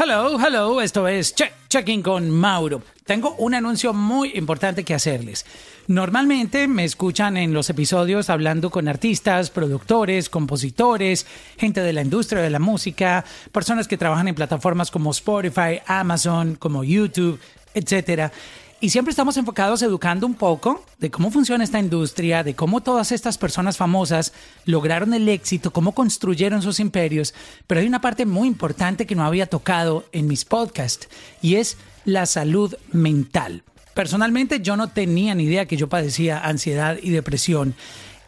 Hello, hello, esto es Check, Checking con Mauro. Tengo un anuncio muy importante que hacerles. Normalmente me escuchan en los episodios hablando con artistas, productores, compositores, gente de la industria de la música, personas que trabajan en plataformas como Spotify, Amazon, como YouTube, etcétera. Y siempre estamos enfocados educando un poco de cómo funciona esta industria, de cómo todas estas personas famosas lograron el éxito, cómo construyeron sus imperios. Pero hay una parte muy importante que no había tocado en mis podcasts y es la salud mental. Personalmente yo no tenía ni idea que yo padecía ansiedad y depresión.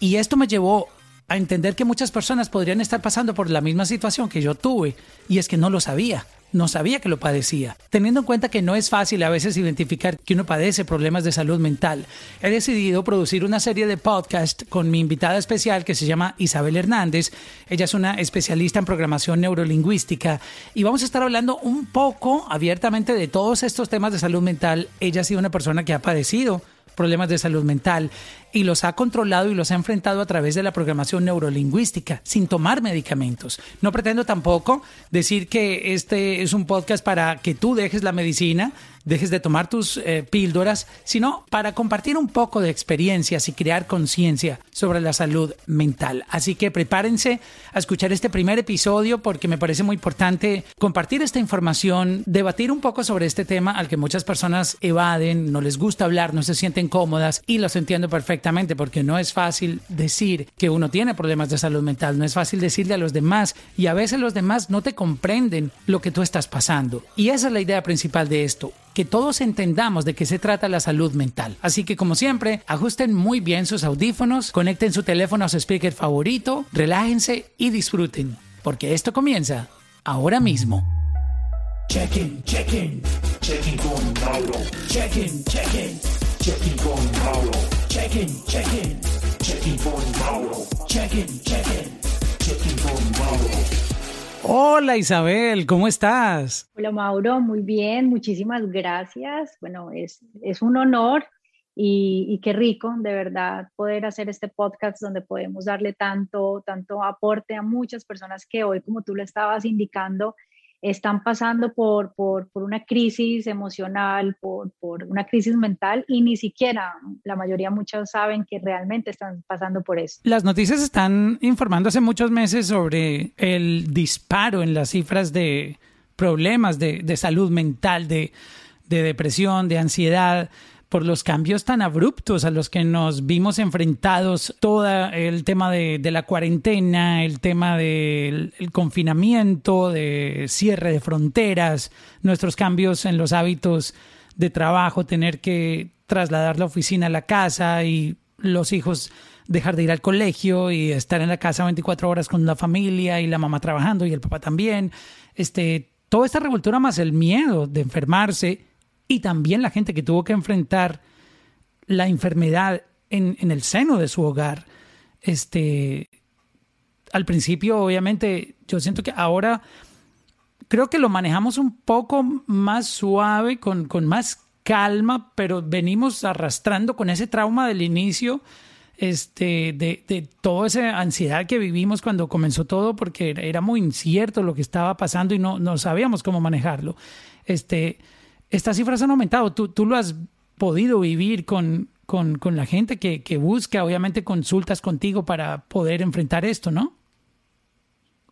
Y esto me llevó a entender que muchas personas podrían estar pasando por la misma situación que yo tuve. Y es que no lo sabía no sabía que lo padecía. Teniendo en cuenta que no es fácil a veces identificar que uno padece problemas de salud mental, he decidido producir una serie de podcast con mi invitada especial que se llama Isabel Hernández. Ella es una especialista en programación neurolingüística y vamos a estar hablando un poco abiertamente de todos estos temas de salud mental. Ella ha sido una persona que ha padecido problemas de salud mental y los ha controlado y los ha enfrentado a través de la programación neurolingüística, sin tomar medicamentos. No pretendo tampoco decir que este es un podcast para que tú dejes la medicina, dejes de tomar tus eh, píldoras, sino para compartir un poco de experiencias y crear conciencia sobre la salud mental. Así que prepárense a escuchar este primer episodio porque me parece muy importante compartir esta información, debatir un poco sobre este tema al que muchas personas evaden, no les gusta hablar, no se sienten cómodas y los entiendo perfectamente porque no es fácil decir que uno tiene problemas de salud mental, no es fácil decirle a los demás y a veces los demás no te comprenden lo que tú estás pasando. Y esa es la idea principal de esto que todos entendamos de qué se trata la salud mental. Así que como siempre, ajusten muy bien sus audífonos, conecten su teléfono a su speaker favorito, relájense y disfruten, porque esto comienza ahora mismo. Check-in, check-in, check-in con Mauro. Check-in, check-in, check-in con Mauro. Check-in, check-in, check-in con Mauro. Check-in, check-in, check-in con Mauro. Hola Isabel, ¿cómo estás? Hola Mauro, muy bien, muchísimas gracias. Bueno, es, es un honor y, y, qué rico, de verdad, poder hacer este podcast donde podemos darle tanto, tanto aporte a muchas personas que hoy, como tú lo estabas indicando, están pasando por, por, por una crisis emocional, por, por, una crisis mental y ni siquiera la mayoría, muchos saben que realmente están pasando por eso. Las noticias están informando hace muchos meses sobre el disparo en las cifras de problemas de, de salud mental, de, de depresión, de ansiedad por los cambios tan abruptos a los que nos vimos enfrentados, todo el tema de, la cuarentena, el tema del confinamiento, de cierre de fronteras, nuestros cambios en los hábitos de trabajo, tener que trasladar la oficina a la casa y los hijos dejar de ir al colegio y estar en la casa 24 horas con la familia y la mamá trabajando y el papá también. Este, toda esta revoltura más el miedo de enfermarse y también la gente que tuvo que enfrentar la enfermedad en, el seno de su hogar. Este, al principio, obviamente, yo siento que ahora creo que lo manejamos un poco más suave, con, con más calma, pero venimos arrastrando con ese trauma del inicio este, de, de, toda esa ansiedad que vivimos cuando comenzó todo, porque era, muy incierto lo que estaba pasando y no, no sabíamos cómo manejarlo. Este, estas cifras han aumentado. Tú, tú lo has podido vivir con, con, con la gente que, que, busca, obviamente, consultas contigo para poder enfrentar esto, ¿no?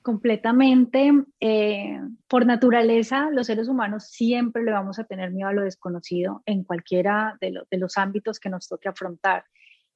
Completamente. Eh, por naturaleza, los seres humanos siempre le vamos a tener miedo a lo desconocido en cualquiera de, de los ámbitos que nos toque afrontar.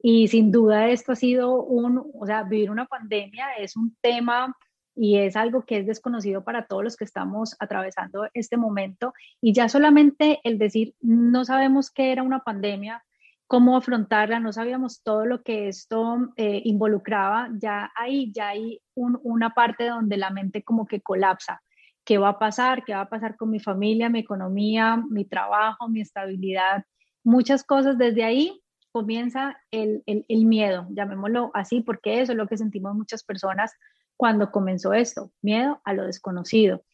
Y sin duda esto ha sido un, o sea, vivir una pandemia es un tema y es algo que es desconocido para todos los que estamos atravesando este momento. Y ya solamente el decir, no sabemos qué era una pandemia, cómo afrontarla, no sabíamos todo lo que esto eh, involucraba, ya ahí, ya hay una parte donde la mente como que colapsa. ¿Qué va a pasar? ¿Qué va a pasar con mi familia, mi economía, mi trabajo, mi estabilidad? Muchas cosas desde ahí comienza el, el, el miedo, llamémoslo así, porque eso es lo que sentimos muchas personas cuando comenzó esto, miedo a lo desconocido.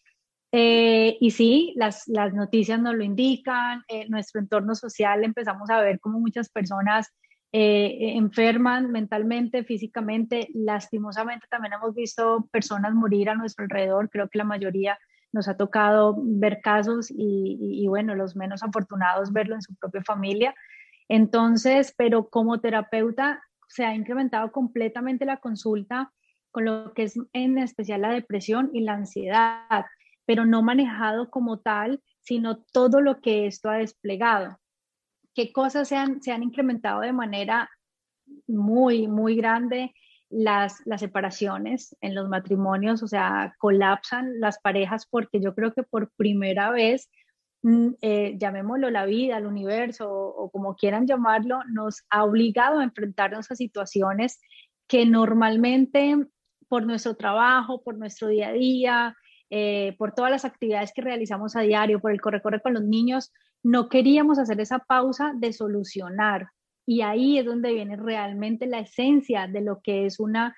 Eh, y sí, las, las, noticias nos lo indican, en nuestro entorno social empezamos a ver cómo muchas personas eh, enferman mentalmente, físicamente, lastimosamente también hemos visto personas morir a nuestro alrededor, creo que la mayoría nos ha tocado ver casos y, bueno, los menos afortunados verlo en su propia familia. Entonces, pero como terapeuta se ha incrementado completamente la consulta con lo que es en especial la depresión y la ansiedad, pero no manejado como tal, sino todo lo que esto ha desplegado. ¿Qué cosas se han, se han incrementado de manera muy, muy grande? las, las separaciones en los matrimonios, o sea, colapsan las parejas porque yo creo que por primera vez, mm, eh, llamémoslo la vida, el universo o, como quieran llamarlo, nos ha obligado a enfrentarnos a situaciones que normalmente por nuestro trabajo, por nuestro día a día, eh, por todas las actividades que realizamos a diario, por el corre-corre con los niños, no queríamos hacer esa pausa de solucionar, y ahí es donde viene realmente la esencia de lo que es una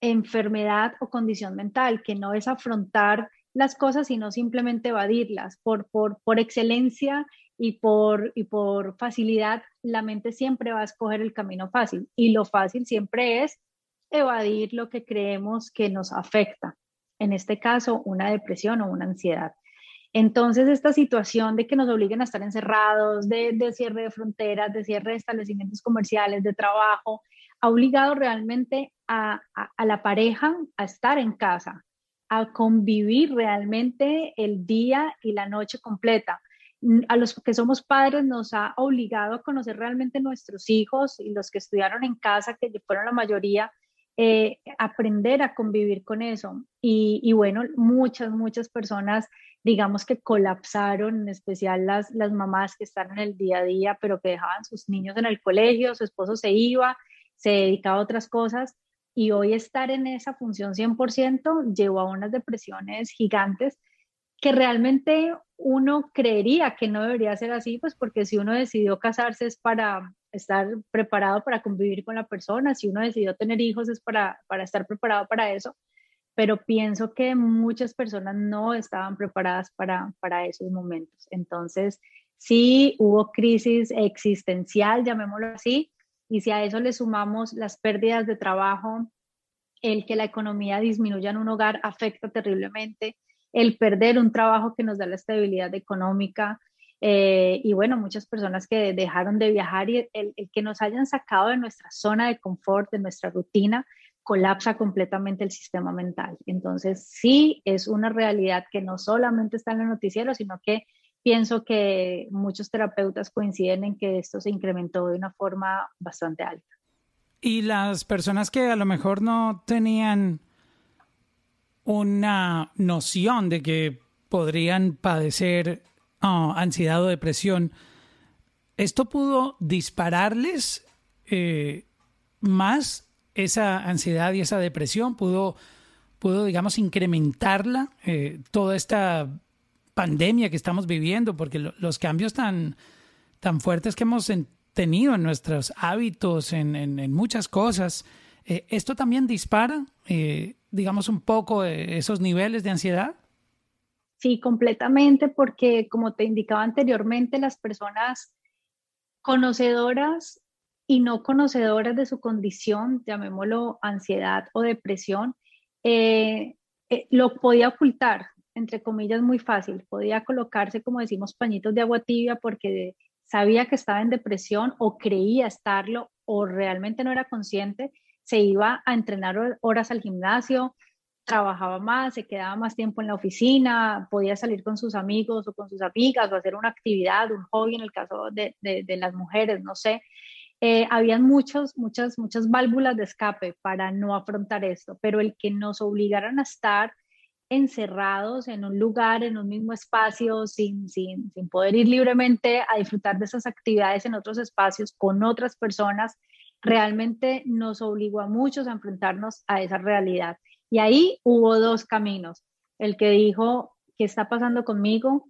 enfermedad o condición mental, que no es afrontar las cosas, sino simplemente evadirlas. Por, por, por excelencia y por, y por facilidad, la mente siempre va a escoger el camino fácil. Y lo fácil siempre es evadir lo que creemos que nos afecta. En este caso, una depresión o una ansiedad. Entonces, esta situación de que nos obliguen a estar encerrados, de, cierre de fronteras, de cierre de establecimientos comerciales, de trabajo, ha obligado realmente a, la pareja a estar en casa, a convivir realmente el día y la noche completa. A los que somos padres nos ha obligado a conocer realmente nuestros hijos y los que estudiaron en casa, que fueron la mayoría, eh, aprender a convivir con eso. Y, y, bueno, muchas, muchas personas digamos que colapsaron, en especial las, las mamás que están en el día a día, pero que dejaban sus niños en el colegio, su esposo se iba, se dedicaba a otras cosas, y hoy estar en esa función 100% llevó a unas depresiones gigantes que realmente uno creería que no debería ser así, pues porque si uno decidió casarse es para estar preparado para convivir con la persona, si uno decidió tener hijos es para, para estar preparado para eso, pero pienso que muchas personas no estaban preparadas para, para esos momentos. Entonces, sí hubo crisis existencial, llamémoslo así, y si a eso le sumamos las pérdidas de trabajo, el que la economía disminuya en un hogar afecta terriblemente, el perder un trabajo que nos da la estabilidad económica, eh, y bueno, muchas personas que dejaron de viajar y el, el, que nos hayan sacado de nuestra zona de confort, de nuestra rutina, colapsa completamente el sistema mental. Entonces, sí es una realidad que no solamente está en el noticiero, sino que pienso que muchos terapeutas coinciden en que esto se incrementó de una forma bastante alta. Y las personas que a lo mejor no tenían una noción de que podrían padecer ah, ansiedad o depresión, ¿esto pudo dispararles eh, más esa ansiedad y esa depresión pudo, pudo digamos, incrementarla eh, toda esta pandemia que estamos viviendo, porque los cambios tan, tan fuertes que hemos tenido en nuestros hábitos, en, en, muchas cosas, eh, ¿esto también dispara, digamos, un poco esos niveles de ansiedad? Sí, completamente, porque como te indicaba anteriormente, las personas conocedoras y no conocedoras de su condición, llamémoslo ansiedad o depresión, eh, eh, lo podía ocultar, entre comillas, muy fácil. Podía colocarse, como decimos, pañitos de agua tibia porque sabía que estaba en depresión o creía estarlo o realmente no era consciente. Se iba a entrenar horas al gimnasio, trabajaba más, se quedaba más tiempo en la oficina, podía salir con sus amigos o con sus amigas o hacer una actividad, un hobby en el caso de, de las mujeres, no sé. Eh, habían muchos, muchas, muchas válvulas de escape para no afrontar esto, pero el que nos obligaran a estar encerrados en un lugar, en un mismo espacio, sin, sin, sin poder ir libremente a disfrutar de esas actividades en otros espacios con otras personas, realmente nos obligó a muchos a enfrentarnos a esa realidad. Y ahí hubo dos caminos. El que dijo, ¿qué está pasando conmigo?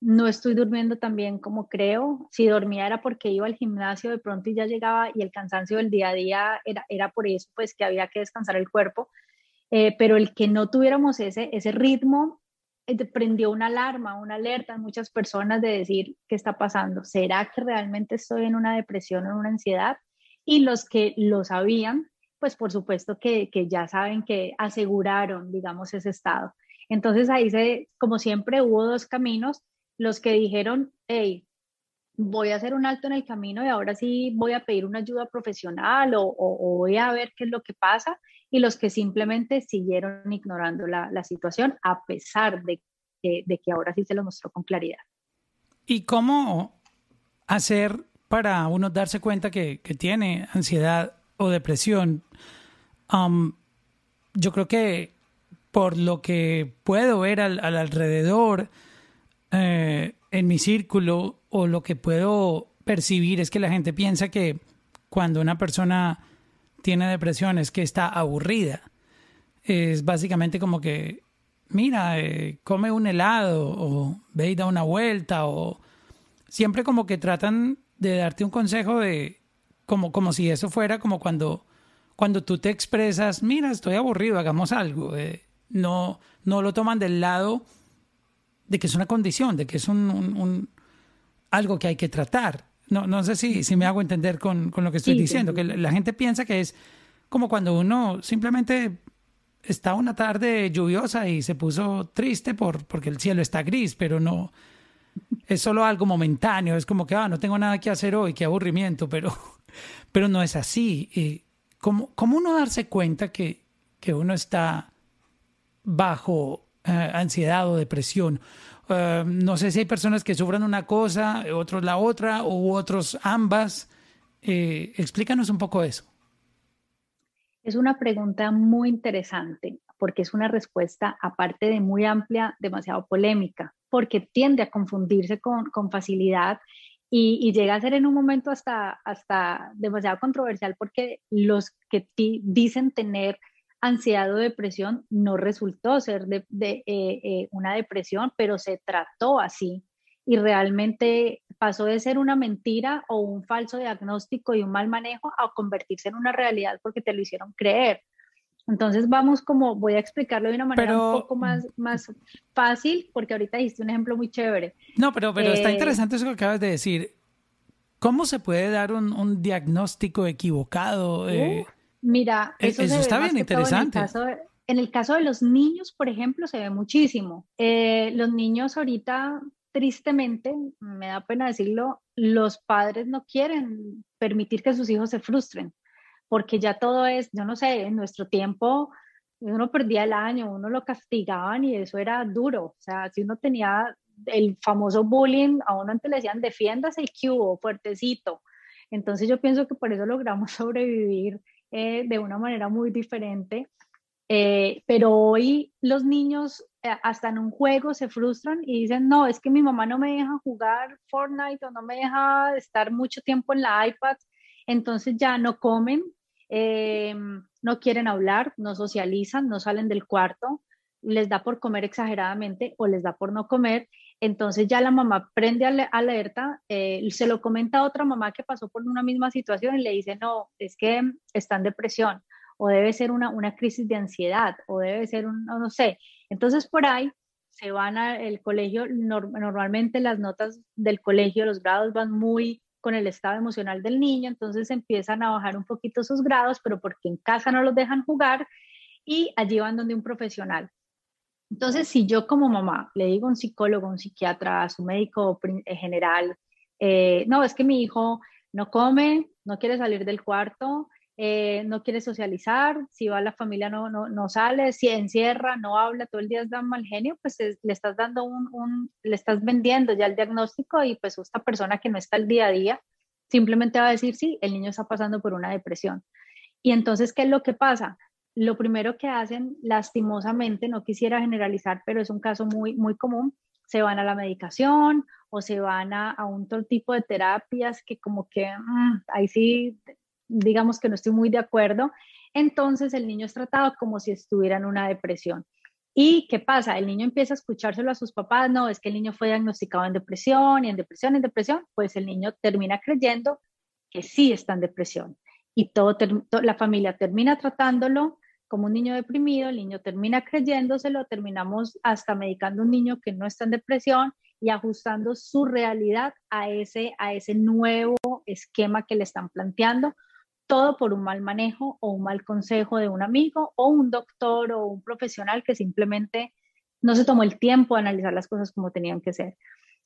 no estoy durmiendo tan bien como creo. Si dormía era porque iba al gimnasio de pronto y ya llegaba y el cansancio del día a día era, era por eso, pues que había que descansar el cuerpo. Eh, pero el que no tuviéramos ese, ese ritmo eh, prendió una alarma, una alerta en muchas personas de decir qué está pasando. ¿Será que realmente estoy en una depresión o en una ansiedad? Y los que lo sabían, pues por supuesto que, que ya saben que aseguraron, digamos, ese estado. Entonces ahí se, como siempre, hubo dos caminos, los que dijeron, hey, voy a hacer un alto en el camino y ahora sí voy a pedir una ayuda profesional o, voy a ver qué es lo que pasa, y los que simplemente siguieron ignorando la, situación a pesar de que, de que ahora sí se lo mostró con claridad. ¿Y cómo hacer para uno darse cuenta que, tiene ansiedad o depresión? Um, yo creo que por lo que puedo ver al, alrededor, eh, en mi círculo, o lo que puedo percibir es que la gente piensa que cuando una persona tiene depresión es que está aburrida. Es básicamente como que, mira, eh, come un helado o ve y da una vuelta o siempre como que tratan de darte un consejo de como, como si eso fuera como cuando, cuando tú te expresas, mira, estoy aburrido, hagamos algo. Eh, no, no lo toman del lado de que es una condición, de que es un, algo que hay que tratar. No, no sé si, si me hago entender con, lo que estoy diciendo, que la, gente piensa que es como cuando uno simplemente está una tarde lluviosa y se puso triste por, porque el cielo está gris, pero no, es solo algo momentáneo, es como que, ah, no tengo nada que hacer hoy, qué aburrimiento, pero, pero no es así. ¿cómo, ¿Cómo uno darse cuenta que, que uno está bajo eh, ansiedad o depresión? Eh, no sé si hay personas que sufran una cosa, otros la otra, u otros ambas. Eh, explícanos un poco eso. Es una pregunta muy interesante porque es una respuesta, aparte de muy amplia, demasiado polémica, porque tiende a confundirse con, con facilidad y, llega a ser en un momento hasta, hasta demasiado controversial porque los que dicen tener ansiedad o depresión no resultó ser eh, eh, una depresión, pero se trató así y realmente pasó de ser una mentira o un falso diagnóstico y un mal manejo a convertirse en una realidad porque te lo hicieron creer. Entonces vamos como, voy a explicarlo de una manera un poco más, más fácil, porque ahorita diste un ejemplo muy chévere. No, pero, pero está eh, interesante eso que acabas de decir. ¿Cómo se puede dar un, diagnóstico equivocado? Uh, Mira, e-, eso, está bien interesante. En el, caso, de los niños, por ejemplo, se ve muchísimo. Eh, los niños ahorita, tristemente, me da pena decirlo, los padres no quieren permitir que sus hijos se frustren, porque ya todo es, yo no sé, en nuestro tiempo uno perdía el año, uno lo castigaban y eso era duro. O sea, si uno tenía el famoso bullying, a uno antes le decían defiéndase que hubo, fuertecito. Entonces yo pienso que por eso logramos sobrevivir eh, de una manera muy diferente. Eh, pero hoy los niños eh, hasta en un juego se frustran y dicen, no, es que mi mamá no me deja jugar Fortnite o no me deja estar mucho tiempo en la iPad, entonces ya no comen, no quieren hablar, no socializan, no salen del cuarto, les da por comer exageradamente o les da por no comer. Entonces ya la mamá prende alerta, eh, se lo comenta a otra mamá que pasó por una misma situación y le dice, no, es que está en depresión o debe ser una, una crisis de ansiedad o debe ser un, no, sé. Entonces por ahí se van al colegio, normalmente las notas del colegio, los grados van muy con el estado emocional del niño, entonces empiezan a bajar un poquito sus grados, pero porque en casa no los dejan jugar y allí van donde un profesional. Entonces, si yo como mamá le digo a un psicólogo, a un psiquiatra, a su médico eh, general, eh, no, es que mi hijo no come, no quiere salir del cuarto, eh, no quiere socializar, si va a la familia no, no, no, sale, si encierra, no habla, todo el día es mal genio, pues le estás dando un, le estás vendiendo ya el diagnóstico y pues esta persona que no está el día a día simplemente va a decir, sí, el niño está pasando por una depresión. Y entonces, ¿qué es lo que pasa? lo primero que hacen, lastimosamente, no quisiera generalizar, pero es un caso muy, muy común, se van a la medicación o se van a, un todo tipo de terapias que como que mm, ahí sí, digamos que no estoy muy de acuerdo. Entonces el niño es tratado como si estuviera en una depresión. ¿Y qué pasa? El niño empieza a escuchárselo a sus papás, no, es que el niño fue diagnosticado en depresión y en depresión, en depresión, pues el niño termina creyendo que sí está en depresión y todo, la familia termina tratándolo como un niño deprimido, el niño termina creyéndoselo, terminamos hasta medicando a un niño que no está en depresión y ajustando su realidad a ese, a ese nuevo esquema que le están planteando, todo por un mal manejo o un mal consejo de un amigo o un doctor o un profesional que simplemente no se tomó el tiempo de analizar las cosas como tenían que ser.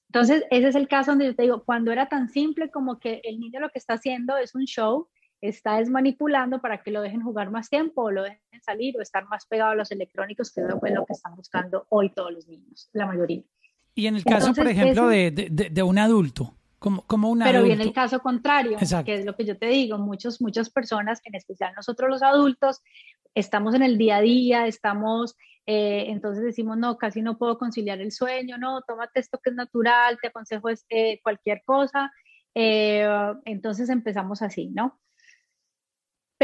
Entonces, ese es el caso donde yo te digo, cuando era tan simple como que el niño lo que está haciendo es un show, está es manipulando para que lo dejen jugar más tiempo o lo dejen salir o estar más pegado a los electrónicos, que es lo, que están buscando hoy todos los niños, la mayoría. Y en el caso, por ejemplo, de, de, de, un adulto, como, como un Pero viene el caso contrario, que es lo que yo te digo, muchos, muchas personas, en especial nosotros los adultos, estamos en el día a día, estamos eh, entonces decimos, no, casi no puedo conciliar el sueño, no, tómate esto que es natural, te aconsejo eh, cualquier cosa. Eh, entonces empezamos así, ¿no?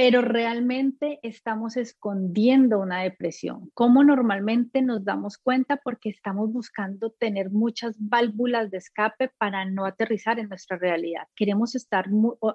Pero realmente estamos escondiendo una depresión. ¿Cómo normalmente nos damos cuenta? Porque estamos buscando tener muchas válvulas de escape para no aterrizar en nuestra realidad. Queremos estar,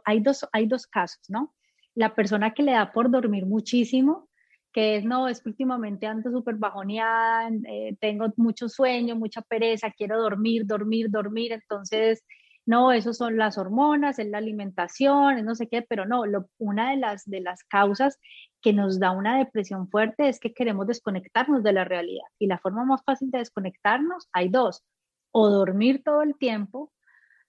hay, dos, hay dos casos, ¿no? La persona que le da por dormir muchísimo, que es, no, es que últimamente ando súper bajoneada, eh, tengo mucho sueño, mucha pereza, quiero dormir, dormir, dormir, entonces, no, eso son las hormonas, es la alimentación, es no sé qué, pero no, lo, una de las, de las causas que nos da una depresión fuerte es que queremos desconectarnos de la realidad. Y la forma más fácil de desconectarnos, hay dos, o dormir todo el tiempo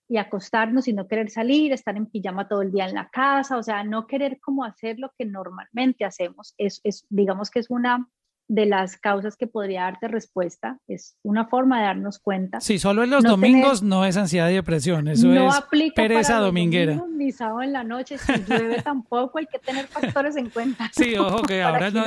y acostarnos y no querer salir, estar en pijama todo el día en la casa, o sea, no querer como hacer lo que normalmente hacemos, es, es digamos que es una de las causas que podría darte respuesta, es una forma de darnos cuenta. Sí, solo en los domingos no es ansiedad y depresión, eso no es aplica pereza para dominguera. ni sábado en la noche, si llueve tampoco hay que tener factores en cuenta. Sí, ojo que ahora no,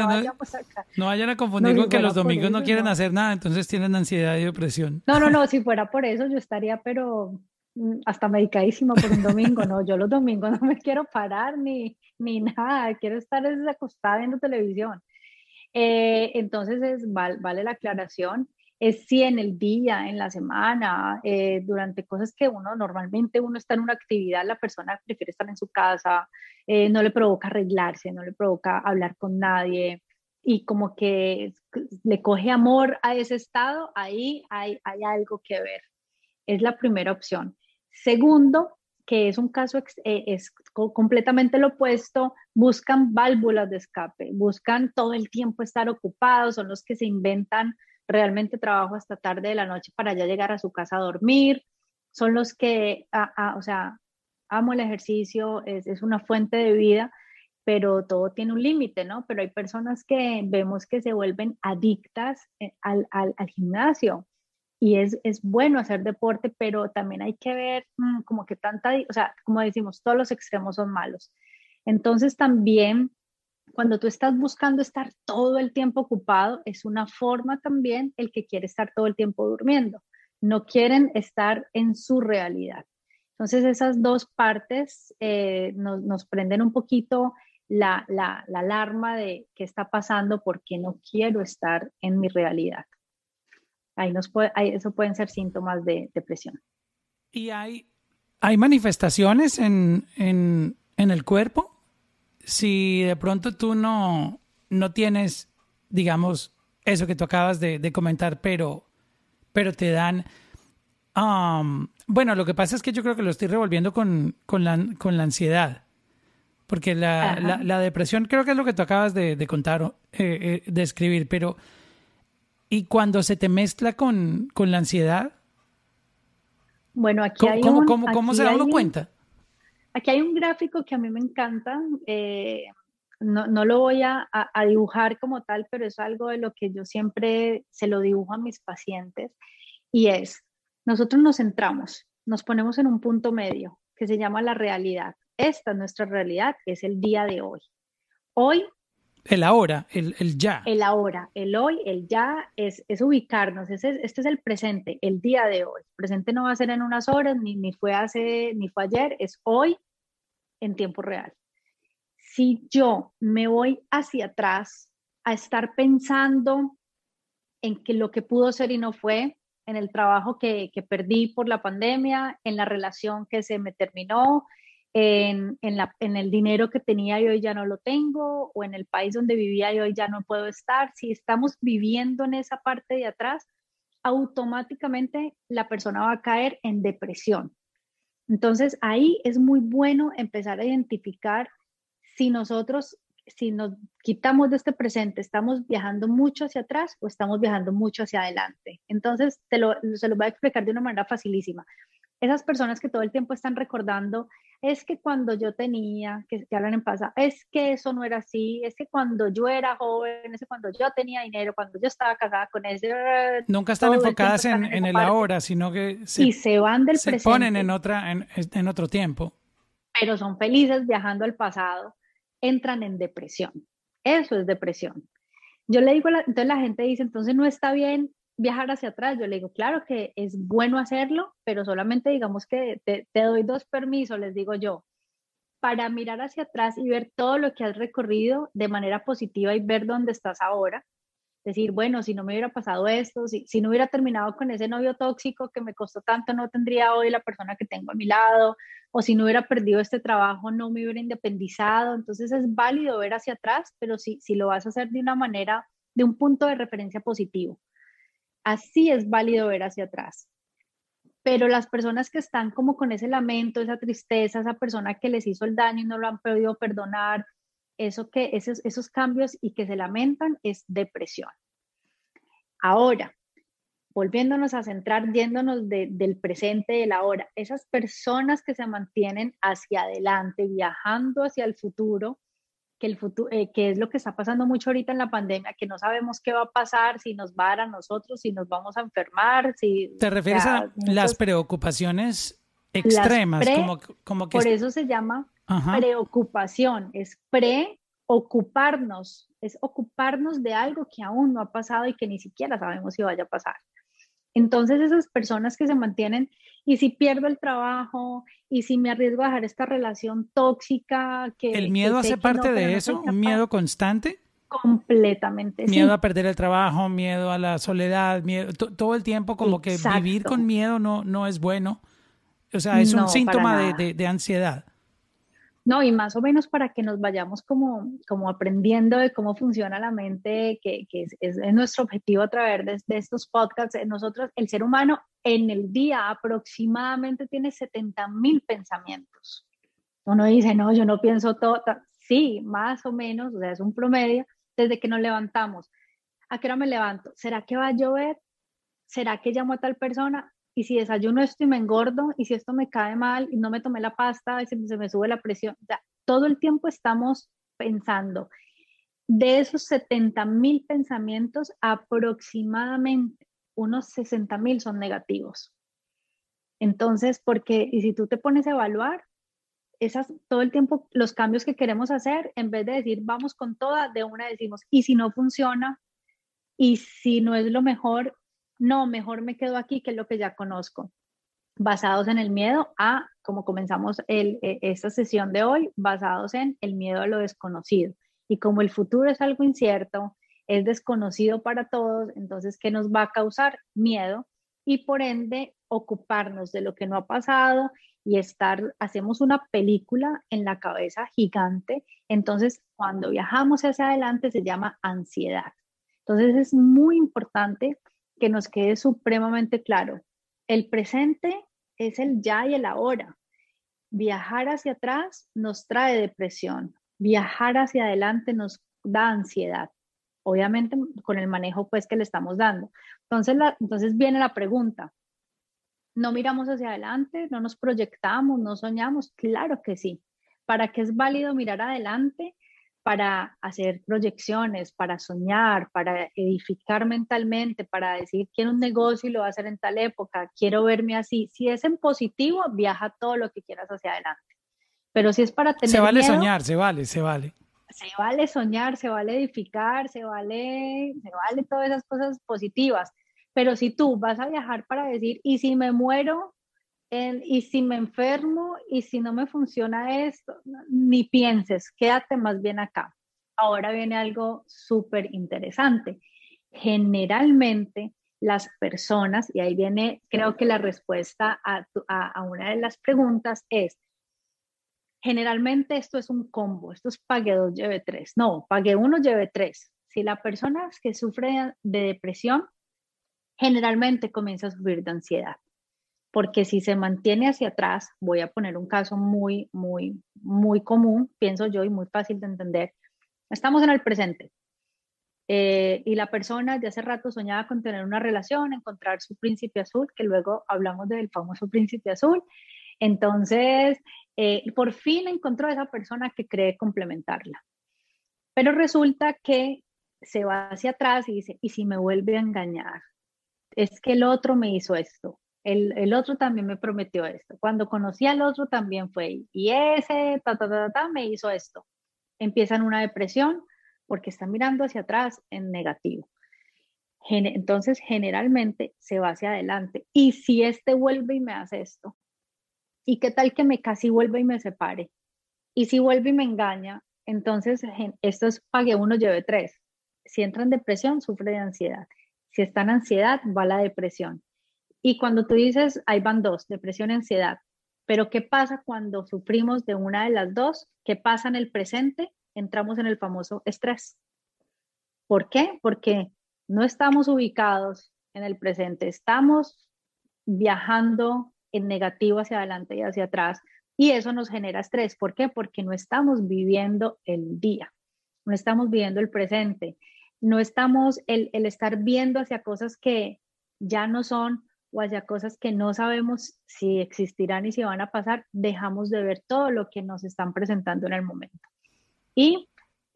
no, vayan a confundir con que los domingos no quieren hacer nada, entonces tienen ansiedad y depresión. No, no, no, si fuera por eso yo estaría pero Mm, hasta medicadísimo por un domingo, no, yo los domingos no me quiero parar ni, ni nada, quiero estar acostada viendo televisión. Eh, entonces es, vale, la aclaración, es si en el día, en la semana, eh, durante cosas que uno normalmente uno está en una actividad, la persona prefiere estar en su casa, eh, no le provoca arreglarse, no le provoca hablar con nadie y como que le coge amor a ese estado, ahí hay, hay algo que ver. Es la primera opción. Segundo, que es un caso eh, completamente lo opuesto, buscan válvulas de escape, buscan todo el tiempo estar ocupados, son los que se inventan realmente trabajo hasta tarde de la noche para ya llegar a su casa a dormir, son los que, o sea, amo el ejercicio, es, una fuente de vida, pero todo tiene un límite, ¿no? Pero hay personas que vemos que se vuelven adictas eh, al, al gimnasio y es, es, bueno hacer deporte, pero también hay que ver mm, como que tanta, o sea, como decimos, todos los extremos son malos. Entonces también cuando tú estás buscando estar todo el tiempo ocupado, es una forma también el que quiere estar todo el tiempo durmiendo. No quieren estar en su realidad. Entonces esas dos partes eh, nos, nos, prenden un poquito la, la, la alarma de qué está pasando porque no quiero estar en mi realidad. Ahí nos puede, eso pueden ser síntomas de depresión. ¿Y hay, hay manifestaciones en, en, en el cuerpo? Si de pronto tú no, no tienes, digamos, eso que tú acabas de, de comentar, pero, pero te dan... Um, bueno, lo que pasa es que yo creo que lo estoy revolviendo con, con, la, con la ansiedad. Porque la, la, la, depresión creo que es lo que tú acabas de, de contar, eh, eh, de escribir, pero y cuando se te mezcla con, con la ansiedad. Bueno, aquí hay un, ¿cómo, se da uno cuenta? Aquí hay un gráfico que a mí me encanta. Eh, no, no, lo voy a, a, dibujar como tal, pero es algo de lo que yo siempre se lo dibujo a mis pacientes. Y es, nosotros nos centramos, nos ponemos en un punto medio que se llama la realidad. Esta es nuestra realidad, es el día de hoy. Hoy el ahora, el, el, ya. El ahora, el hoy, el ya es, es ubicarnos. este es el presente, el día de hoy. El presente no va a ser en unas horas, ni, ni fue hace, ni fue ayer, es hoy en tiempo real. Si yo me voy hacia atrás a estar pensando en que lo que pudo ser y no fue, en el trabajo que, que perdí por la pandemia, en la relación que se me terminó, en, el dinero que tenía y hoy ya no lo tengo, o en el país donde vivía y hoy ya no puedo estar. Si estamos viviendo en esa parte de atrás, automáticamente la persona va a caer en depresión. Entonces ahí es muy bueno empezar a identificar si nosotros si nos quitamos de este presente, ¿estamos viajando mucho hacia atrás o estamos viajando mucho hacia adelante? Entonces, te lo, se lo voy a explicar de una manera facilísima. Esas personas que todo el tiempo están recordando, es que cuando yo tenía, que, que hablan en pasa, es que eso no era así, es que cuando yo era joven, es que cuando yo tenía dinero, cuando yo estaba casada con ese... Nunca están enfocadas en, en, el ahora, sino que se, y se van del se presente. ponen en, otra, en, en otro tiempo. Pero son felices viajando al pasado entran en depresión. Eso es depresión. Yo le digo, entonces la gente dice, entonces no está bien viajar hacia atrás. Yo le digo, claro que es bueno hacerlo, pero solamente digamos que te, doy dos permisos, les digo yo, para mirar hacia atrás y ver todo lo que has recorrido de manera positiva y ver dónde estás ahora decir, bueno, si no me hubiera pasado esto, si, si no hubiera terminado con ese novio tóxico que me costó tanto, no tendría hoy la persona que tengo a mi lado, o si no hubiera perdido este trabajo, no me hubiera independizado. Entonces es válido ver hacia atrás, pero si, si lo vas a hacer de una manera, de un punto de referencia positivo. Así es válido ver hacia atrás. Pero las personas que están como con ese lamento, esa tristeza, esa persona que les hizo el daño y no lo han podido perdonar, eso que esos, esos cambios y que se lamentan es depresión. Ahora, volviéndonos a centrar, yéndonos del presente, del ahora, esas personas que se mantienen hacia adelante, viajando hacia el futuro, que, el futuro, eh, que es lo que está pasando mucho ahorita en la pandemia, que no sabemos qué va a pasar, si nos va a dar a nosotros, si nos vamos a enfermar, si... ¿Te refieres a las preocupaciones extremas? como, como que por eso se llama preocupación, es preocuparnos, es ocuparnos de algo que aún no ha pasado y que ni siquiera sabemos si vaya a pasar. Entonces esas personas que se mantienen, y si pierdo el trabajo, y si me arriesgo a dejar esta relación tóxica, que... ¿El miedo hace parte de eso? ¿Un miedo constante? Completamente. Miedo a perder el trabajo, miedo a la soledad, miedo, todo el tiempo como que vivir con miedo no, no es bueno. O sea, es un síntoma de, de ansiedad. No, y más o menos para que nos vayamos como, como aprendiendo de cómo funciona la mente, que, que es, es, nuestro objetivo a través de, de, estos podcasts. Eh, nosotros, el ser humano en el día aproximadamente tiene 70 mil pensamientos. Uno dice, no, yo no pienso todo. Sí, más o menos, o sea, es un promedio desde que nos levantamos. ¿A qué hora me levanto? ¿Será que va a llover? ¿Será que llamo a tal persona? Y si desayuno esto y me engordo, y si esto me cae mal y no me tomé la pasta, y se, me sube la presión. todo el tiempo estamos pensando. De esos 70 mil pensamientos, aproximadamente unos 60 mil son negativos. Entonces, porque, y si tú te pones a evaluar, esas, todo el tiempo los cambios que queremos hacer, en vez de decir vamos con toda, de una decimos, y si no funciona, y si no es lo mejor, no, mejor me quedo aquí, que es lo que ya conozco. Basados en el miedo a, como comenzamos el, e, esta sesión de hoy, basados en el miedo a lo desconocido. Y como el futuro es algo incierto, es desconocido para todos, entonces, ¿qué nos va a causar? Miedo y por ende ocuparnos de lo que no ha pasado y estar, hacemos una película en la cabeza gigante, entonces cuando viajamos hacia adelante se llama ansiedad. Entonces es muy importante que nos quede supremamente claro. El presente es el ya y el ahora. Viajar hacia atrás nos trae depresión. Viajar hacia adelante nos da ansiedad. Obviamente con el manejo pues que le estamos dando. Entonces, la, entonces viene la pregunta. ¿No miramos hacia adelante? ¿No nos proyectamos? ¿No soñamos? Claro que sí. ¿Para qué es válido mirar adelante? Para hacer proyecciones, para soñar, para edificar mentalmente, para decir quiero un negocio y lo voy a hacer en tal época, quiero verme así. Si es en positivo, viaja todo lo que quieras hacia adelante. Pero si es para tener Se vale soñar, se vale, se vale. Se vale soñar, se vale edificar, se vale, se vale todas esas cosas positivas. Pero si tú vas a viajar para decir, y si me muero, y si me enfermo y si no me funciona esto, ni pienses, quédate más bien acá. Ahora viene algo súper interesante. Generalmente las personas, y ahí viene, creo que la respuesta a, a, una de las preguntas es, generalmente esto es un combo, esto es pague dos, lleve tres. No, pague uno, lleve tres. Si la persona que sufre de depresión, generalmente comienza a sufrir de ansiedad porque si se mantiene hacia atrás, voy a poner un caso muy, muy, muy común, pienso yo, y muy fácil de entender, Estamos en el presente. Eh, y la persona de hace rato soñaba con tener una relación, encontrar su príncipe azul, que luego hablamos del famoso príncipe azul. Entonces, eh, por fin encontró a esa persona que cree complementarla. Pero resulta que se va hacia atrás y dice, ¿y si me vuelve a engañar? Es que el otro me hizo esto, el, otro también me prometió esto, cuando conocí al otro también fue, y ese, ta, ta, ta, ta, me hizo esto. Empiezan una depresión, porque está mirando hacia atrás en negativo. Entonces, generalmente se va hacia adelante. Y si este vuelve y me hace esto, ¿y qué tal que me casi vuelve y me separe? Y si vuelve y me engaña, entonces esto es pague uno, lleve tres. Si entra en depresión, sufre de ansiedad. Si está en ansiedad, va la depresión. Y cuando tú dices, ahí van dos, depresión ansiedad. Pero ¿qué pasa cuando sufrimos de una de las dos? ¿Qué pasa en el presente? entramos en el famoso estrés. ¿Por qué? Porque no estamos ubicados en el presente, estamos viajando en negativo hacia adelante y hacia atrás y eso nos genera estrés. ¿Por qué? Porque no estamos viviendo el día, no estamos viviendo el presente, no estamos el, el estar viendo hacia cosas que ya no son o hacia cosas que no sabemos si existirán y si van a pasar, dejamos de ver todo lo que nos están presentando en el momento y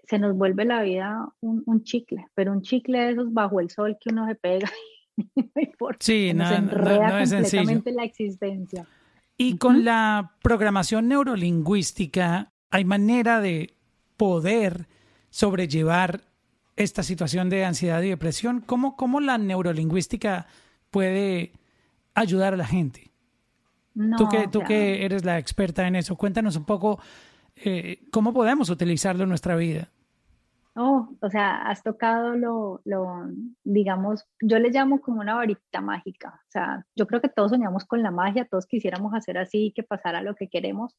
se nos vuelve la vida un, chicle, pero un chicle de esos bajo el sol que uno se pega y sí, no, es completamente la existencia. Y con la programación neurolingüística, ¿hay manera de poder sobrellevar esta situación de ansiedad y depresión? ¿Cómo, cómo la neurolingüística puede ayudar a la gente? tú que, tú que eres la experta en eso, cuéntanos un poco eh, ¿cómo podemos utilizarlo en nuestra vida? Oh, o sea, has tocado lo, lo, digamos, yo le llamo como una varita mágica. O sea, yo creo que todos soñamos con la magia, todos quisiéramos hacer así, que pasara lo que queremos.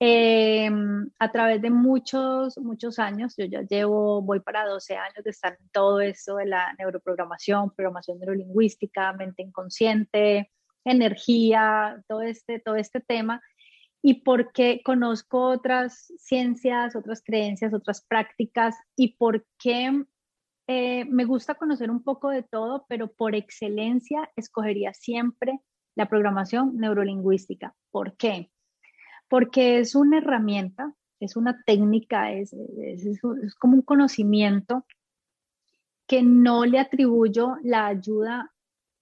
Em, a través de muchos, muchos años, yo ya llevo, voy para 12 años de estar en todo eso de la neuroprogramación, programación neurolingüística, mente inconsciente, energía, todo este, todo este tema y porque conozco otras ciencias, otras creencias, otras prácticas y porque eh, me gusta conocer un poco de todo, pero por excelencia escogería siempre la programación neurolingüística. ¿Por qué? Porque es una herramienta, es una técnica, es, es, como un conocimiento que no le atribuyo la ayuda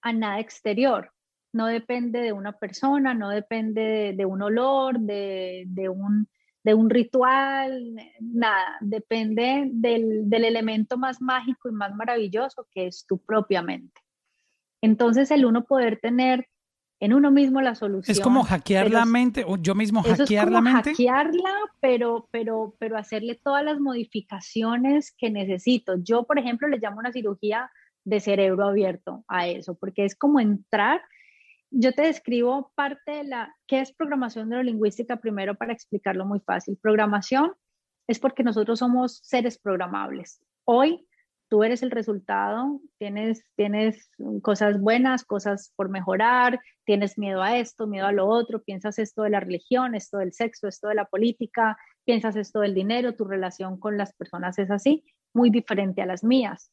a nada exterior no depende de una persona, no depende de, un olor, de, un, de, un, ritual, nada, depende del, elemento más mágico y más maravilloso que es tu propia mente. Entonces el uno poder tener en uno mismo la solución. Es como hackear la mente, o yo mismo hackear la mente. Hackearla, pero, pero, pero hacerle todas las modificaciones que necesito. Yo, por ejemplo, le llamo una cirugía de cerebro abierto a eso, porque es como entrar yo te describo parte de la, ¿qué es programación neurolingüística? Primero para explicarlo muy fácil. Programación es porque nosotros somos seres programables. Hoy tú eres el resultado, tienes, tienes cosas buenas, cosas por mejorar, tienes miedo a esto, miedo a lo otro, piensas esto de la religión, esto del sexo, esto de la política, piensas esto del dinero, tu relación con las personas es así, muy diferente a las mías.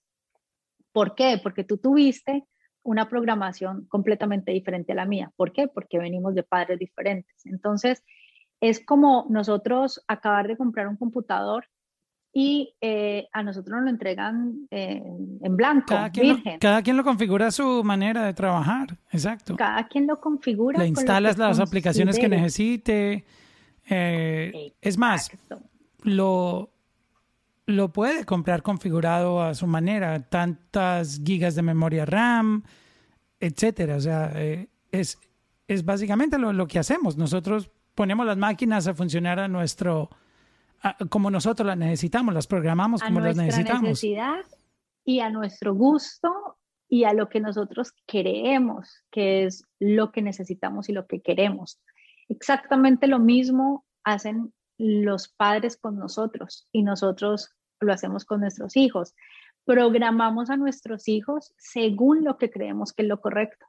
¿Por qué? Porque tú tuviste una programación completamente diferente a la mía. ¿Por qué? Porque venimos de padres diferentes. Entonces, es como nosotros acabar de comprar un computador y eh, a nosotros nos lo entregan eh, en blanco, cada quien virgen. Lo, cada quien lo configura a su manera de trabajar, exacto. Cada quien lo configura. Le instalas las aplicaciones que necesite. Eh, es más, lo, lo puede comprar configurado a su manera, tantas gigas de memoria RAM, etcétera. O sea, es, es básicamente lo, que hacemos. Nosotros ponemos las máquinas a funcionar a nuestro, como nosotros las necesitamos, las programamos como las necesitamos. Necesidad y a nuestro gusto y a lo que nosotros queremos, que es lo que necesitamos y lo que queremos. Exactamente lo mismo hacen los padres con nosotros y nosotros lo hacemos con nuestros hijos. Programamos a nuestros hijos según lo que creemos que es lo correcto,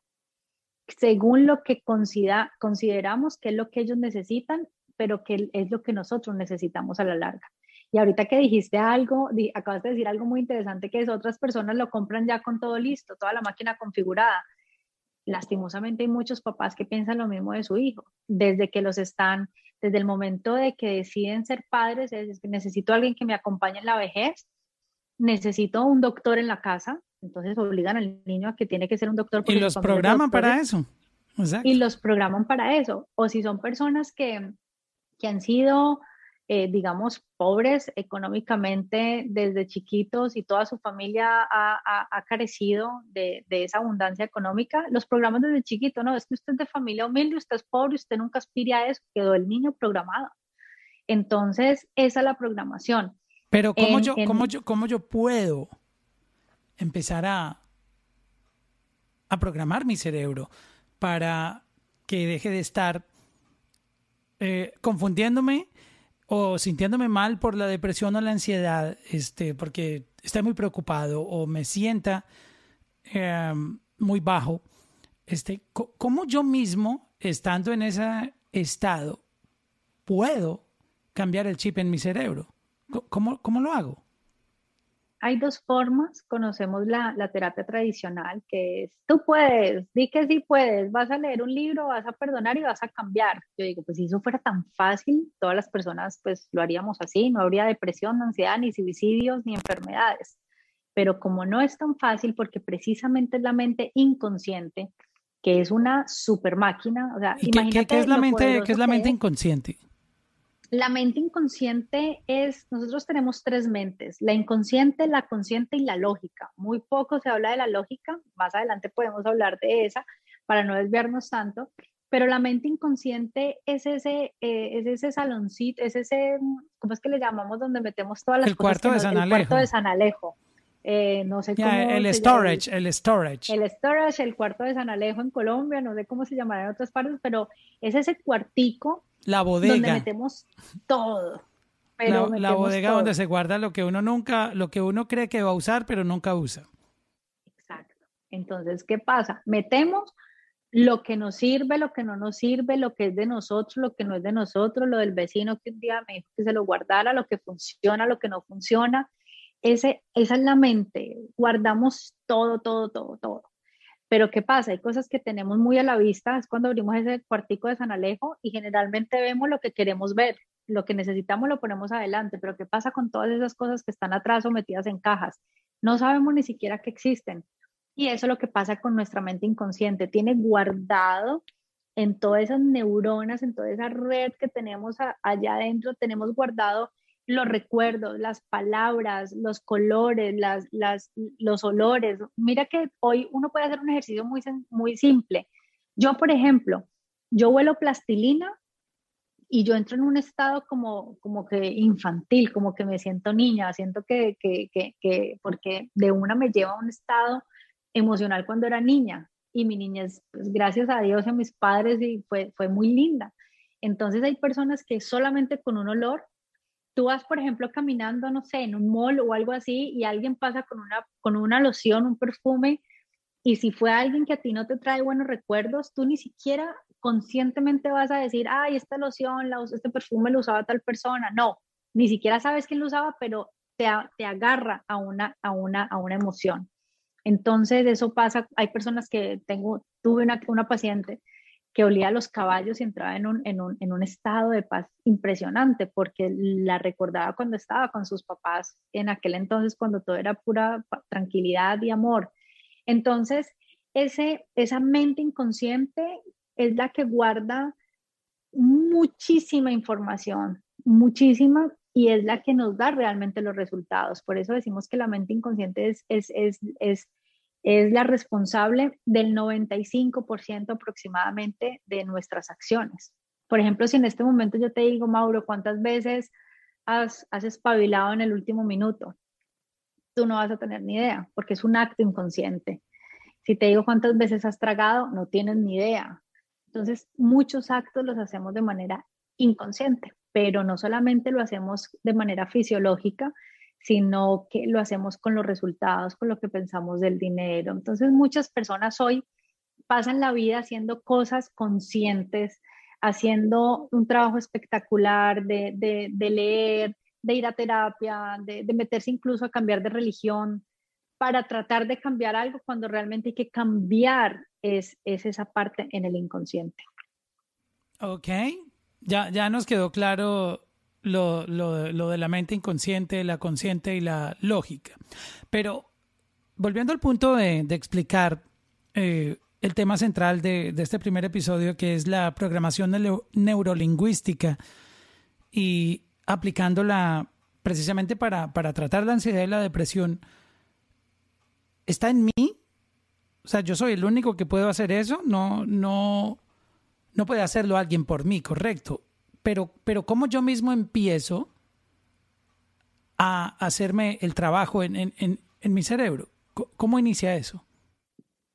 según lo que consideramos que es lo que ellos necesitan, pero que es lo que nosotros necesitamos a la larga. Y ahorita que dijiste algo, acabas de decir algo muy interesante que es otras personas lo compran ya con todo listo, toda la máquina configurada. Lastimosamente hay muchos papás que piensan lo mismo de su hijo, desde que los están, desde el momento de que deciden ser padres, es, necesito alguien que me acompañe en la vejez, necesito un doctor en la casa, entonces obligan al niño a que tiene que ser un doctor. Y los programan para eso. Y los programan para eso. O si son personas que, que han sido, eh, digamos, pobres económicamente desde chiquitos y toda su familia ha, ha, carecido de, de, esa abundancia económica, los programan desde chiquito, ¿no? Es que usted es de familia humilde, usted es pobre, usted nunca aspira a eso, quedó el niño programado. Entonces, esa es la programación. Pero ¿cómo, yo, ¿cómo, yo, cómo yo puedo empezar a, a programar mi cerebro para que deje de estar eh, confundiéndome o sintiéndome mal por la depresión o la ansiedad, este, porque estoy muy preocupado o me sienta em, muy bajo, este, ¿cómo yo mismo, estando en ese estado, puedo cambiar el chip en mi cerebro? ¿Cómo, cómo lo hago? Hay dos formas. Conocemos la, terapia tradicional, que es, tú puedes, di que sí puedes, vas a leer un libro, vas a perdonar y vas a cambiar. Yo digo, pues si eso fuera tan fácil, todas las personas pues lo haríamos así, no habría depresión, ansiedad, ni suicidios, ni enfermedades. Pero como no es tan fácil, porque precisamente es la mente inconsciente, que es una super máquina, o sea, imagínate. ¿Qué, es la mente, ¿qué es la mente inconsciente? La mente inconsciente es, nosotros tenemos tres mentes, la inconsciente, la consciente y la lógica. Muy poco se habla de la lógica, más adelante podemos hablar de esa para no desviarnos tanto, pero la mente inconsciente es ese, eh, es ese saloncito, es ese, ¿cómo es que le llamamos donde metemos todas las el Cuarto de San El cuarto de San Alejo. Eh, no sé cómo el storage, el, storage. El storage, el cuarto de San Alejo en Colombia, no sé cómo se llamará en otras partes, pero es ese cuartico la bodega. Donde metemos todo. la, bodega donde se guarda lo que uno nunca, lo que uno cree que va a usar, pero nunca usa. Exacto. Entonces, ¿qué pasa? Metemos lo que nos sirve, lo que no nos sirve, lo que es de nosotros, lo que no es de nosotros, lo del vecino que un día me dijo que se lo guardara, lo que funciona, lo que no funciona. Ese, esa es la mente. Guardamos todo, todo, todo, todo. Pero ¿qué pasa? Hay cosas que tenemos muy a la vista, es cuando abrimos ese cuartico de San Alejo y generalmente vemos lo que queremos ver, lo que necesitamos lo ponemos adelante, pero ¿qué pasa con todas esas cosas que están atrás o metidas en cajas? No sabemos ni siquiera que existen. Y eso es lo que pasa con nuestra mente inconsciente, tiene guardado en todas esas neuronas, en toda esa red que tenemos allá adentro, tenemos guardado los recuerdos, las palabras, los colores, las, las, los olores. Mira que hoy uno puede hacer un ejercicio muy, muy simple. Yo, por ejemplo, yo huelo plastilina y yo entro en un estado como, como que infantil, como que me siento niña, siento que, que, que, que porque de una me lleva a un estado emocional cuando era niña y mi niñez, pues, gracias a Dios y a mis padres, y fue, fue muy linda. Entonces hay personas que solamente con un olor tú vas, por ejemplo, caminando, no sé, en un mall o algo así y alguien pasa con una, con una loción, un perfume, y si fue alguien que a ti no te trae buenos recuerdos, tú ni siquiera conscientemente vas a decir, ay, esta loción, este perfume lo usaba tal persona. No, ni siquiera sabes quién lo usaba, pero te, te agarra a una, a, una, a una emoción. Entonces, eso pasa, hay personas que tengo, tuve una, una paciente que olía a los caballos y entraba en un, en, un, en un, estado de paz impresionante, porque la recordaba cuando estaba con sus papás en aquel entonces, cuando todo era pura tranquilidad y amor. Entonces, ese, esa mente inconsciente es la que guarda muchísima información, muchísima, y es la que nos da realmente los resultados. Por eso decimos que la mente inconsciente es, es, es, es es la responsable del 95% aproximadamente de nuestras acciones. Por ejemplo, si en este momento yo te digo, Mauro, ¿cuántas veces has, has espabilado en el último minuto? Tú no vas a tener ni idea, porque es un acto inconsciente. Si te digo cuántas veces has tragado, no tienes ni idea. Entonces, muchos actos los hacemos de manera inconsciente, pero no solamente lo hacemos de manera fisiológica, sino que lo hacemos con los resultados, con lo que pensamos del dinero. Entonces muchas personas hoy pasan la vida haciendo cosas conscientes, haciendo un trabajo espectacular de, de, leer, de ir a terapia, de, meterse incluso a cambiar de religión para tratar de cambiar algo cuando realmente hay que cambiar es, es esa parte en el inconsciente. Ok, ya, ya nos quedó claro lo, lo, de la mente inconsciente, la consciente y la lógica. Pero volviendo al punto de, explicar eh, el tema central de, de, este primer episodio, que es la programación neurolingüística y aplicándola precisamente para, para tratar la ansiedad y la depresión, ¿está en mí? O sea, yo soy el único que puedo hacer eso, no, no, no puede hacerlo alguien por mí, correcto. Pero, pero ¿cómo yo mismo empiezo a hacerme el trabajo en, mi cerebro? ¿Cómo inicia eso?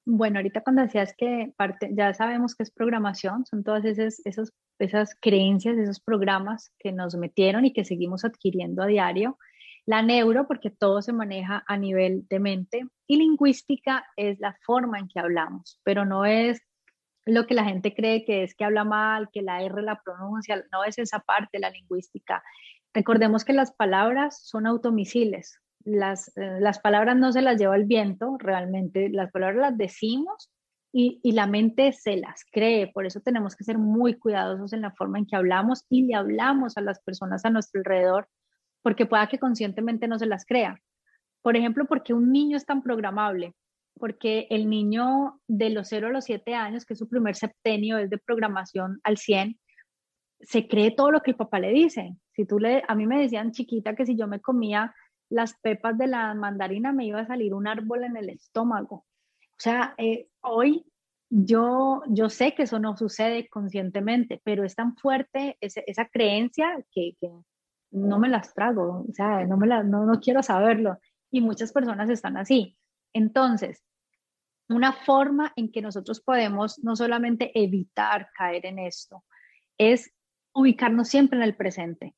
Bueno, ahorita cuando decías que parte, ya sabemos que es programación, son todas esas, esas, esas creencias, esos programas que nos metieron y que seguimos adquiriendo a diario. La neuro, porque todo se maneja a nivel de mente, y lingüística es la forma en que hablamos, pero no es lo que la gente cree que es que habla mal, que la R la pronuncia, no es esa parte, la lingüística. Recordemos que las palabras son automisiles, las, eh, las palabras no se las lleva el viento, realmente las palabras las decimos y, y, la mente se las cree, por eso tenemos que ser muy cuidadosos en la forma en que hablamos y le hablamos a las personas a nuestro alrededor, porque pueda que conscientemente no se las crea. Por ejemplo, porque un niño es tan programable, porque el niño de los 0 a los 7 años, que es su primer septenio, es de programación al 100, se cree todo lo que el papá le dice. Si tú le, a mí me decían chiquita que si yo me comía las pepas de la mandarina me iba a salir un árbol en el estómago. O sea, eh, hoy yo, yo sé que eso no sucede conscientemente, pero es tan fuerte esa creencia que, que, no me las trago, o sea, no, me la, no, no quiero saberlo. Y muchas personas están así. Entonces, una forma en que nosotros podemos no solamente evitar caer en esto, es ubicarnos siempre en el presente,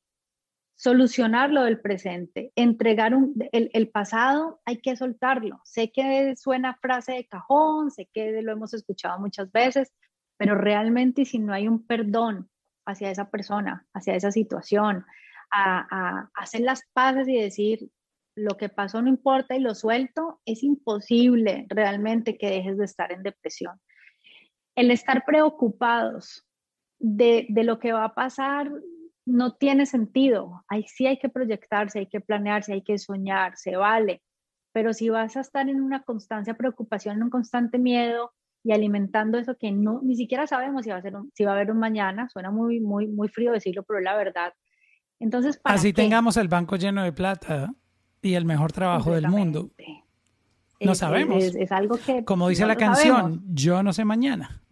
solucionar lo del presente, entregar el, pasado, hay que soltarlo. Sé que suena frase de cajón, sé que lo hemos escuchado muchas veces, pero realmente si no hay un perdón hacia esa persona, hacia esa situación, hacer las paces y decir, lo que pasó no importa y lo suelto, es imposible realmente que dejes de estar en depresión. El estar preocupados de, lo que va a pasar no tiene sentido. Ahí sí hay que proyectarse, hay que planearse, hay que soñar, se vale. Pero si vas a estar en una constante preocupación, en un constante miedo y alimentando eso que no ni siquiera sabemos si va a ser si va a haber un mañana, suena muy muy muy frío decirlo, pero la verdad. Entonces, así tengamos el banco lleno de plata y el mejor trabajo del mundo. No sabemos. Es, algo que... Como dice la canción, yo no sé mañana.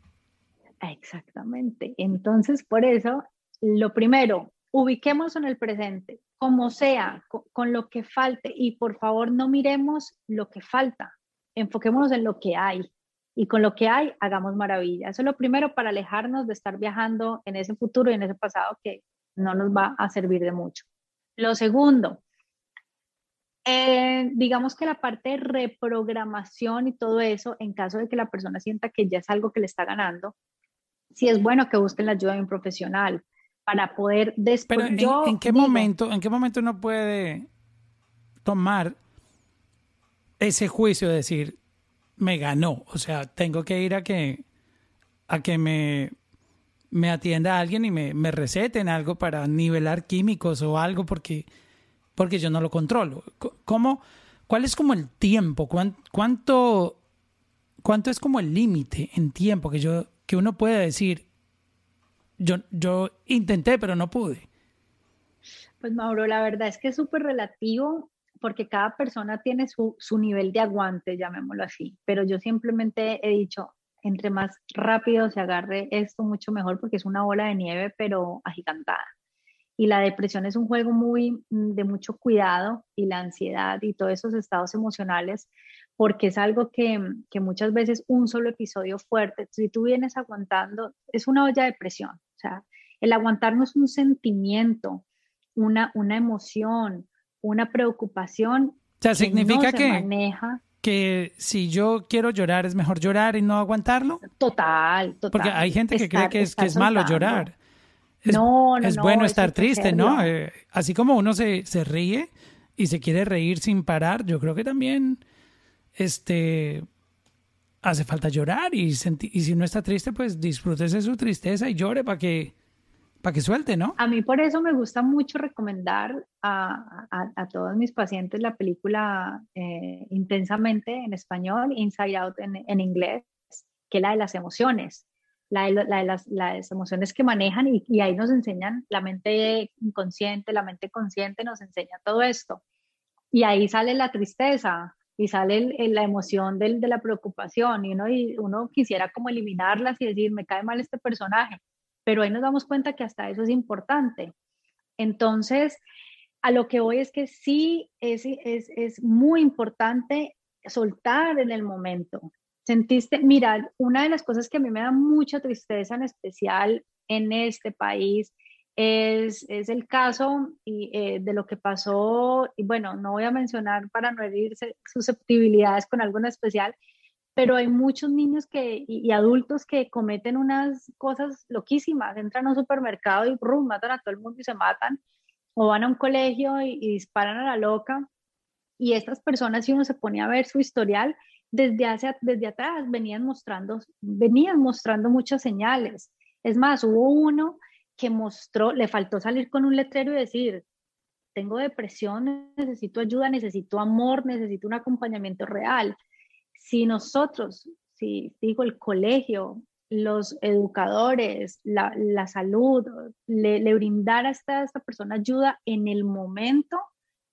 Exactamente. Entonces, por eso, lo primero, ubiquemos en el presente, como sea, con, lo que falte, y por favor no miremos lo que falta, enfoquémonos en lo que hay. Y con lo que hay, hagamos maravilla. Eso es lo primero para alejarnos de estar viajando en ese futuro y en ese pasado que no nos va a servir de mucho. Lo segundo, eh, digamos que la parte de reprogramación y todo eso, en caso de que la persona sienta que ya es algo que le está ganando, sí es bueno que busquen la ayuda de un profesional para poder después. Pero en, qué momento, en qué momento uno puede tomar ese juicio de decir me ganó, o sea, tengo que ir a que a que me me atienda alguien y me, me receten algo para nivelar químicos o algo porque porque yo no lo controlo. ¿Cómo, ¿Cuál es como el tiempo? ¿Cuánto, cuánto es como el límite en tiempo que, yo, que uno puede decir, yo, yo intenté pero no pude? Pues Mauro, la verdad es que es súper relativo porque cada persona tiene su, su nivel de aguante, llamémoslo así, pero yo simplemente he dicho, entre más rápido se agarre esto, mucho mejor porque es una bola de nieve, pero agigantada y la depresión es un juego muy mm, de mucho cuidado y la ansiedad y todos esos estados emocionales porque es algo que, que muchas veces un solo episodio fuerte, si tú vienes aguantando, es una olla de presión. O sea, el aguantarnos un sentimiento, una, una emoción, una preocupación. O sea, significa que, maneja. que si yo quiero llorar, es mejor llorar y no aguantarlo. Total, total. Porque hay gente que cree que es, que es malo llorar. Es, no, no, es no, bueno estar triste, ¿no? Eh, así como uno se, se ríe y se quiere reír sin parar, yo creo que también este hace falta llorar y, y si no está triste, pues disfrútese su tristeza y llore para que para que suelte, ¿no? A mí por eso me gusta mucho recomendar a, a- a todos mis pacientes la película eh, Intensamente en español, Inside Out en, en inglés, que es la de las emociones, la de, las, emociones que manejan y, ahí nos enseñan la mente inconsciente, la mente consciente nos enseña todo esto. Y ahí sale la tristeza y sale el- la emoción del- de la preocupación y uno, y uno quisiera como eliminarlas y decir, me cae mal este personaje, pero ahí nos damos cuenta que hasta eso es importante. Entonces, a lo que voy es que sí es, es, es muy importante soltar en el momento. Sentiste, mira, una de las cosas que a mí me da mucha tristeza, en especial en este país, es, es el caso y, eh, de lo que pasó, y bueno, no voy a mencionar para no herir susceptibilidades con algo en especial, pero hay muchos niños que, y, y adultos que cometen unas cosas loquísimas, entran a un supermercado y rum, matan a todo el mundo y se matan, o van a un colegio y, y disparan a la loca. Y estas personas, si uno se pone a ver su historial, desde, hace, desde atrás venían mostrando, venían mostrando muchas señales. Es más, hubo uno que mostró, le faltó salir con un letrero y decir, tengo depresión, necesito ayuda, necesito amor, necesito un acompañamiento real. Si nosotros, si digo el colegio, los educadores, la, la salud, le, le brindara a esta, a esta persona ayuda en el momento,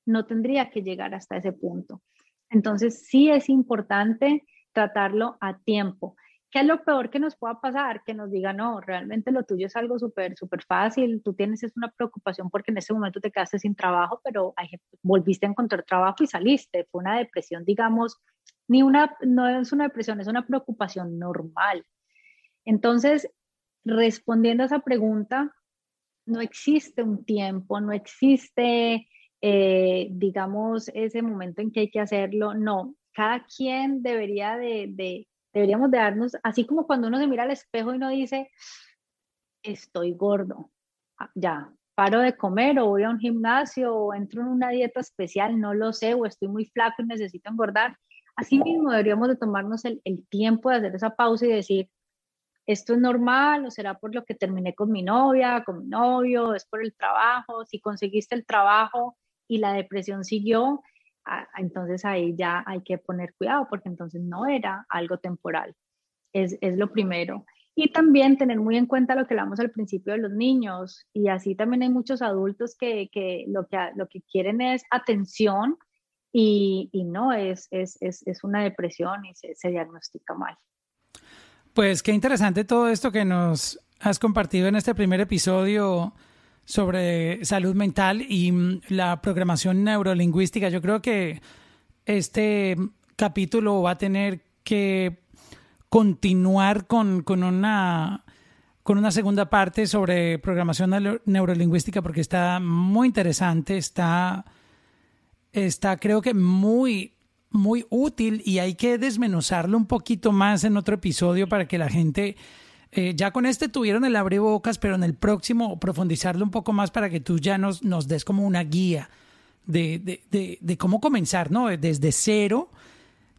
no tendría que llegar hasta ese punto. Entonces, sí es importante tratarlo a tiempo. ¿Qué es lo peor que nos pueda pasar? Que nos diga, no, realmente lo tuyo es algo súper, súper fácil, tú tienes es una preocupación porque en ese momento te quedaste sin trabajo, pero volviste a encontrar trabajo y saliste. Fue una depresión, digamos, ni una, no es una depresión, es una preocupación normal. Entonces, respondiendo a esa pregunta, no existe un tiempo, no existe, eh, digamos, ese momento en que hay que hacerlo. No, cada quien debería de, de, deberíamos de darnos, así como cuando uno se mira al espejo y uno dice, estoy gordo, ah, ya, paro de comer o voy a un gimnasio o entro en una dieta especial, no lo sé, o estoy muy flaco y necesito engordar. Así mismo deberíamos de tomarnos el, el tiempo de hacer esa pausa y decir, esto es normal o será por lo que terminé con mi novia, con mi novio, es por el trabajo, si conseguiste el trabajo y la depresión siguió, entonces ahí ya hay que poner cuidado porque entonces no era algo temporal. Es, es, lo primero. Y también tener muy en cuenta lo que hablamos al principio de los niños. Y así también hay muchos adultos que, que, lo, que lo que quieren es atención y, y no es, es, es, es, una depresión y se, se diagnostica mal. Pues qué interesante todo esto que nos has compartido en este primer episodio sobre salud mental y la programación neurolingüística. Yo creo que este capítulo va a tener que continuar con, con una con una segunda parte sobre programación neurolingüística porque está muy interesante, está, está creo que muy, muy útil y hay que desmenuzarlo un poquito más en otro episodio para que la gente eh, ya con este tuvieron el abrebocas, pero en el próximo profundizarlo un poco más para que tú ya nos, nos des como una guía de, de, de, cómo comenzar, ¿no? Desde cero.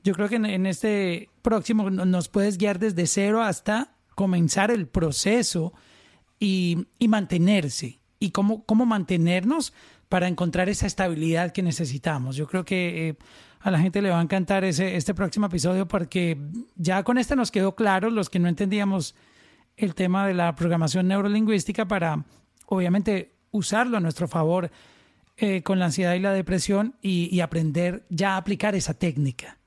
Yo creo que en, en, este próximo nos puedes guiar desde cero hasta comenzar el proceso y, y mantenerse. Y cómo, cómo mantenernos para encontrar esa estabilidad que necesitamos. Yo creo que eh, a la gente le va a encantar ese, este próximo episodio porque ya con este nos quedó claro los que no entendíamos el tema de la programación neurolingüística para, obviamente, usarlo a nuestro favor eh, con la ansiedad y la depresión y, y, aprender ya a aplicar esa técnica.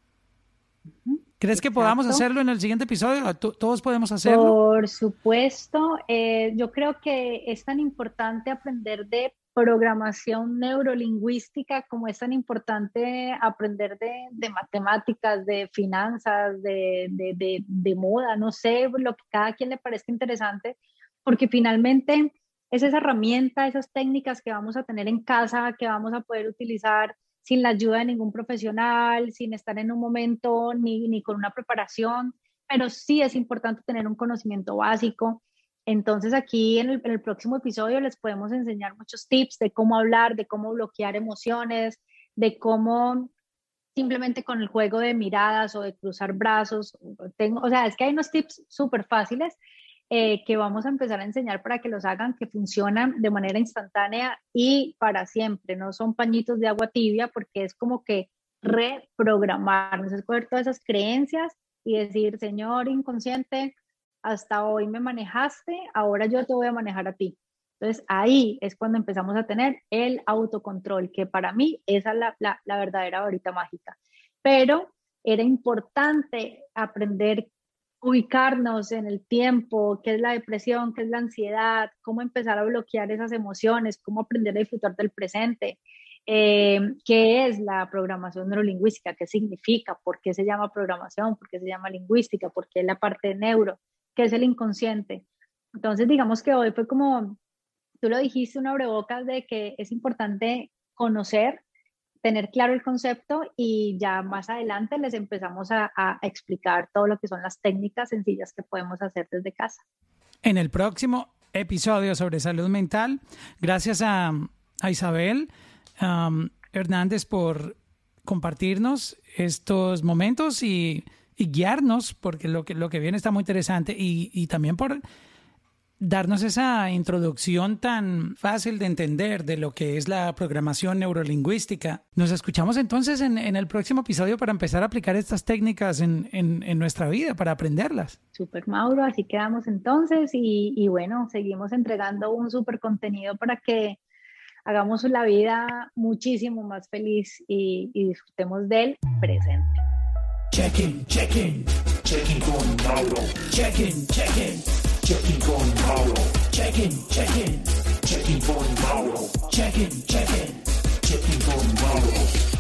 ¿Crees Exacto. que podamos hacerlo en el siguiente episodio? ¿Todos podemos hacerlo? Por supuesto. Eh, yo creo que es tan importante aprender de programación neurolingüística como es tan importante aprender de, matemáticas, de finanzas, de moda, no sé, lo que cada quien le parezca interesante, porque finalmente es esa herramienta, esas técnicas que vamos a tener en casa, que vamos a poder utilizar sin la ayuda de ningún profesional, sin estar en un momento ni, ni con una preparación, pero sí es importante tener un conocimiento básico Entonces aquí en el, próximo episodio les podemos enseñar muchos tips de cómo hablar, de cómo bloquear emociones, de cómo simplemente con el juego de miradas o de cruzar brazos. Tengo, o sea, es que hay unos tips súper fáciles eh, que vamos a empezar a enseñar para que los hagan, que funcionan de manera instantánea y para siempre. No son pañitos de agua tibia porque es como que reprogramarnos, es coger todas esas creencias y decir, Señor inconsciente, hasta hoy me manejaste, ahora yo te voy a manejar a ti. Entonces ahí es cuando empezamos a tener el autocontrol, que para mí es la, la, la verdadera varita mágica. Pero era importante aprender ubicarnos en el tiempo, qué es la depresión, qué es la ansiedad, cómo empezar a bloquear esas emociones, cómo aprender a disfrutar del presente, eh, qué es la programación neurolingüística, qué significa, por qué se llama programación, por qué se llama lingüística, por qué es la parte de neuro, qué es el inconsciente. Entonces, digamos que hoy fue como tú lo dijiste, una abrebocas de que es importante conocer, tener claro el concepto y ya más adelante les empezamos a, explicar todo lo que son las técnicas sencillas que podemos hacer desde casa. En el próximo episodio sobre salud mental, gracias a, Isabel um, Hernández por compartirnos estos momentos y, guiarnos, porque lo que, lo que viene está muy interesante, y, y también por darnos esa introducción tan fácil de entender de lo que es la programación neurolingüística. Nos escuchamos entonces en, el próximo episodio para empezar a aplicar estas técnicas en, nuestra vida, para aprenderlas. Super Mauro, así quedamos entonces y, bueno, seguimos entregando un super contenido para que hagamos la vida muchísimo más feliz y, y disfrutemos del presente. Check-in, check-in, check-in con Mauro. Check-in, check-in. Checking con Mauro. Checking, checking. Checking con Mauro. Checking, checking. Checking con Mauro.